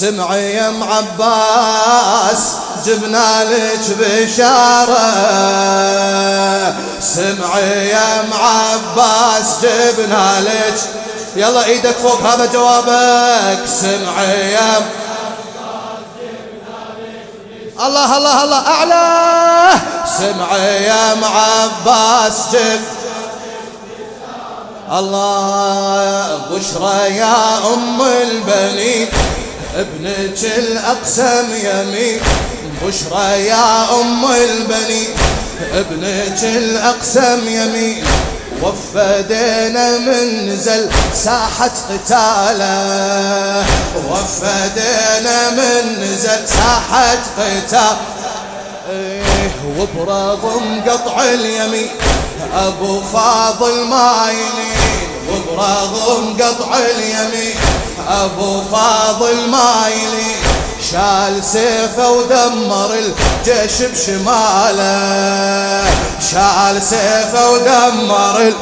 سمعي يا ام عباس جبنا لك بشارة. سمعي يا ام عباس جبنا لك. يلا إيدك فوق هذا جوابك. سمعي يا الله الله الله أعلى. سمعي يا ام عباس جب. الله بشرى يا أم البنين. ابنك الأقسم يمين بشرى يا أم البنين ابنك الأقسم يمين وفدينا من نزل ساحة قتاله. وفدينا من نزل ساحة قتال إيه وبرغم قطع اليمين أبو فاضل ما ينين. وبرغم قطع اليمين. أبو فاضل مايلي شال سيفه ودمر الجيش بشماله. شال سيفه ودمر ال...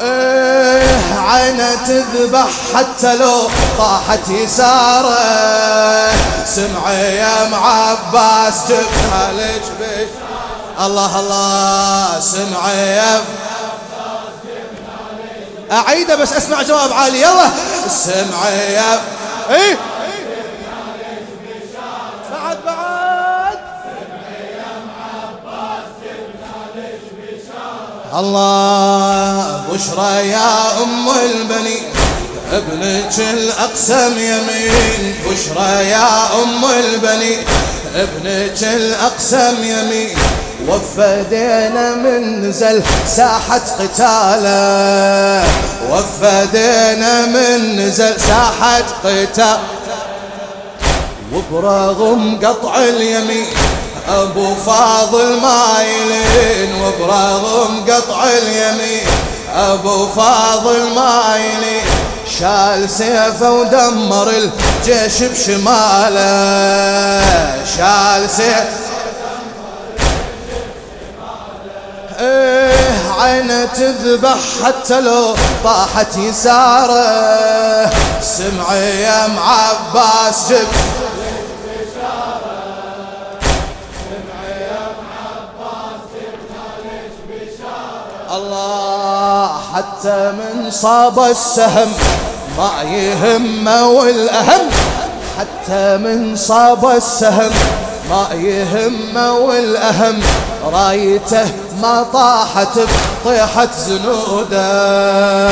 إيه عينه تذبح حتى لو طاحت يساره. سمعي يا معباس ليش بيش؟ الله الله سمعي يا أعيده بس أسمع جواب عالي. يلا. السمع يا إيه. بعد بعد. الله بشرى يا أم البني. ابنك الأقسم يمين. بشرى يا أم البني. ابنك الأقسم يمين. وفدينا من نزل ساحة قتاله. وفدينا من نزل ساحة قتال وبرغم قطع اليمين أبو فاضل مايلين وبرغم قطع اليمين أبو فاضل مايلين شال سيفه ودمر الجيش بشماله. شال سيفه عينه تذبح حتى لو طاحت يساره. سمعي يا معباس جب الله حتى من صاب السهم ما يهمه والأهم. حتى من صاب السهم ما يهمه والأهم رايته ما طاحت بطيحة زنوده.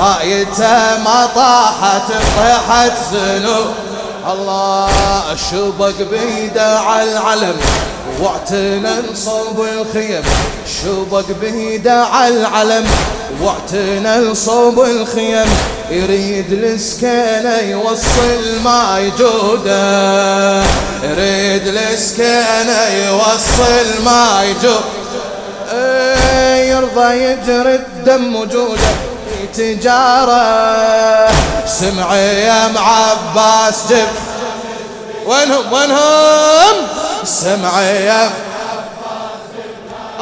رايته ما طاحت بطيحة زنود الله شبق بيده على العلم واعتنى نصب الخيم. شبق بيده على العلم واعتنى نصب الخيم. يريد السكينة يوصل ما يجوده. يريد السكينة يوصل ما يجوده. يرضى يجري الدم وجوده في تجارة. سمعي يا معباس جب. وينهم؟ وينهم؟ سمعي يا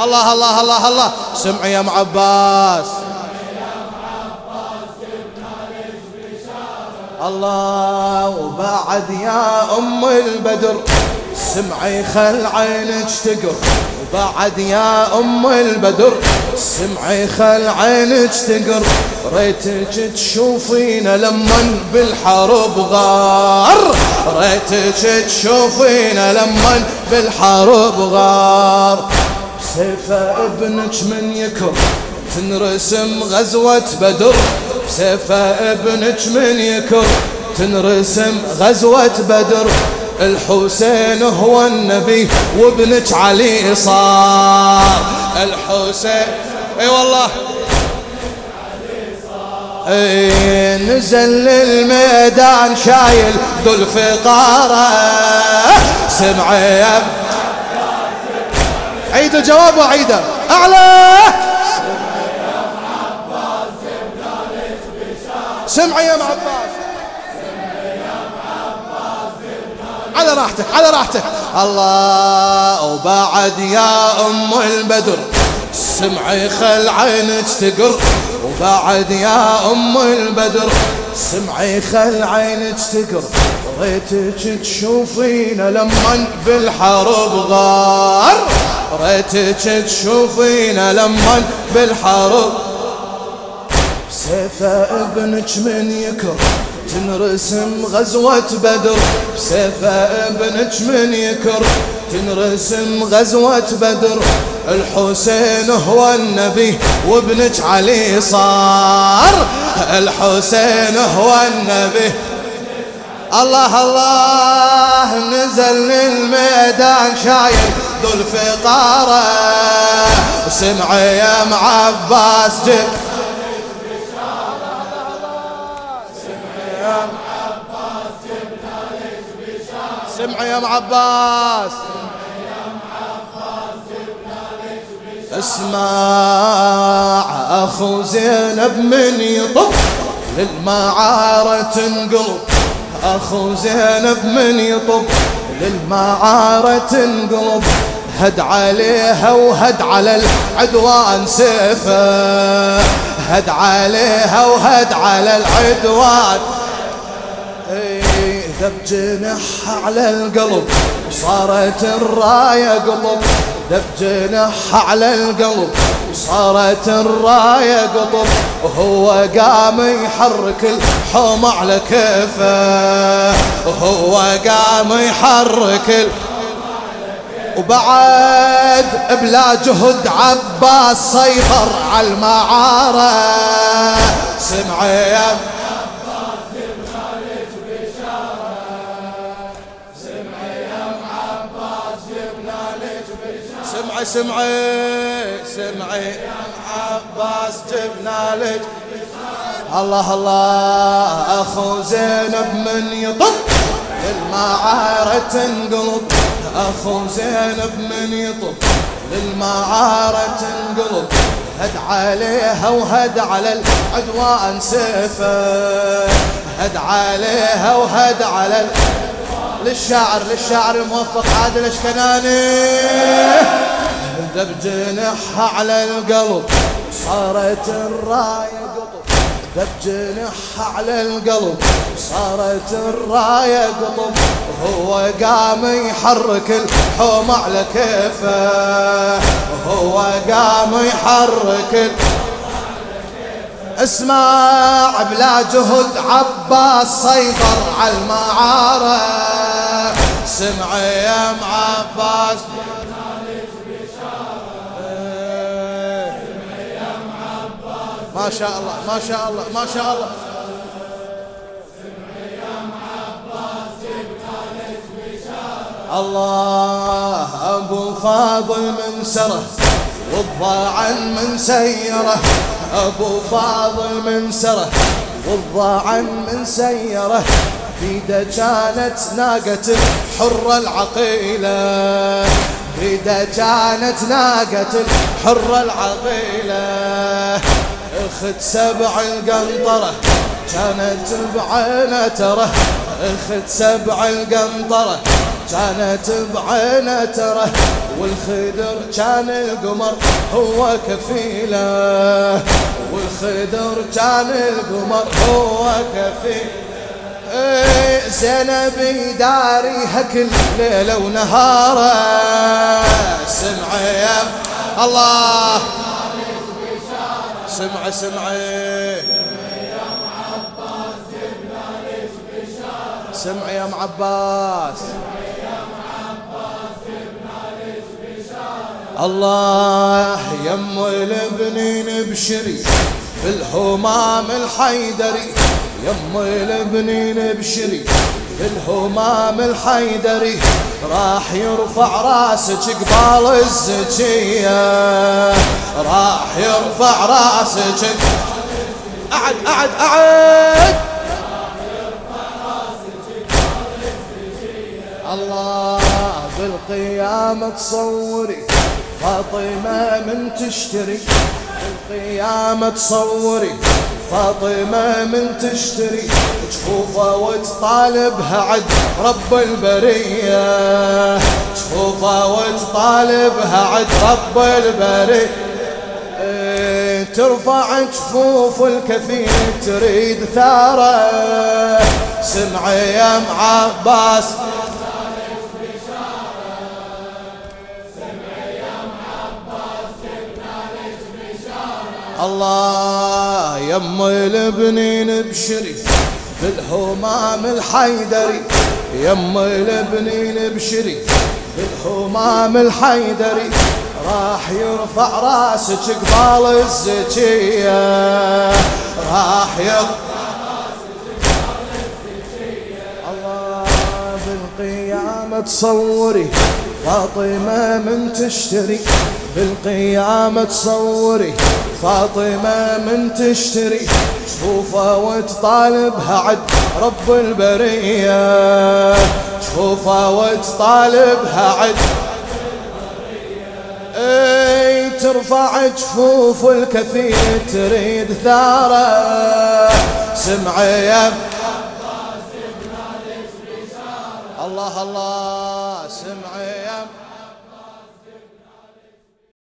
الله الله الله الله. سمعي يا معباس الله وبعد يا أم البدر. سمعي خل عينك تقر. بعد يا أم البدر. سمعي خل عينك تقر. ريتك تشوفينا لمن بالحرب غار. ريتك تشوفينا لمن بالحرب غار. سيفه ابنك من يكر. تنرسم غزوة بدر. سيفه ابنك من يكر تنرسم غزوة بدر. الحسين هو النبي وابنك علي صار. الحسين اي والله. اي نزل للميدان شايل ذو الفقارة. سمعي عيد الجواب وعيده. أعلى! سمعي يا معباس على راحتك على راحتك. الله وبعد يا أم البدر. سمعي خل عينك تقر. وبعد يا أم البدر. سمعي خل عينك تقر. ريتك تشوفينا لما بالحرب غار. ريتك تشوفينا لما بالحرب سيفة ابنك من يكر تنرسم غزوة بدر. بسيفة ابنك من يكر تنرسم غزوة بدر. الحسين هو النبي وابنك علي صار. الحسين هو النبي. الله الله نزل للميدان شايل ذو الفقارة سمع يا معباس جب سمع يا معباس اسمع اخو زينب من يطب للمعارة تنقلب اخو زينب من يطب للمعارة تنقلب هد عليها وهد على العدوان سيفه. هد عليها وهد على العدوان. ذب جنحها على القلب صارت الراية قطب. ذب جنحها على القلب صارت الراية قطب. وهو قام يحرك الحوم على كيفه وهو قام يحرك وبعد بلا جهد عباس سيطر على المعارة. سمع يا سمعي سمعي عباس جبنا لك. الله الله اخو زينب من يطب. للمعارة تنقلب. اخو زينب من يطب. للمعارة تنقلب. هد عليها وهد على العدوان سيفه. هد عليها وهد على للشاعر للشاعر الموفق عادل اشكناني ذب جنحها على القلب. صارت الراية قطب. ذب جنحها على القلب. صارت الراية قطب. هو قام يحرك الحوم على كيفه. هو قام يحرك اسمع بلا جهد عباس سيطر على المعارة سمع يا عباس. ما شاء الله ما شاء الله ما شاء الله. الله أبو فاضل من سره والضاعا من سيره. أبو فاضل من سره والضاعا من سيره. بيده كانت ناقة حرة العقيلة. بيده كانت ناقة الحرة العقيلة. اخت سبع القنطرة كانت بعينة ترى. اخت سبع القنطرة كانت بعينة ترى. والخدر كان القمر هو كفيلة. والخدر كان القمر هو كفيلة. إيه زينب داريها كل ليلة ونهارة. سمع يا الله. سمع سمعي سمع يا معباس الله يم البنين بشري بالهمام الحيدري. يم البنين بشري. بالهمام الحيدري راح يرفع راسك قبال الزكية راح يرفع راسك. أعد أعد أعد. الله بالقيامة تصوري فاطمة من تشتري. بالقيامة تصوري فاطمة من تشتري جفوفة وتطالبها عد رب البرية. جفوفة وتطالبها عد رب البرية. ترفع جفوف الكثير تريد ثارة. سمع يا عباس. الله يم البنين بشري بالهمام الحيدري. يم البنين بشري بالهمام الحيدري. راح يرفع راسك قبال الزكية. راح يرفع الله بالقيامة تصوري فاطمة من تشتري. بالقيامة تصوري فاطمة من تشتري شوفها وتطالبها عد رب البرية. شوفها وتطالبها عد. إي ترفع جفوف الكثير تريد ثارة. سمع يا الله الله سمع يا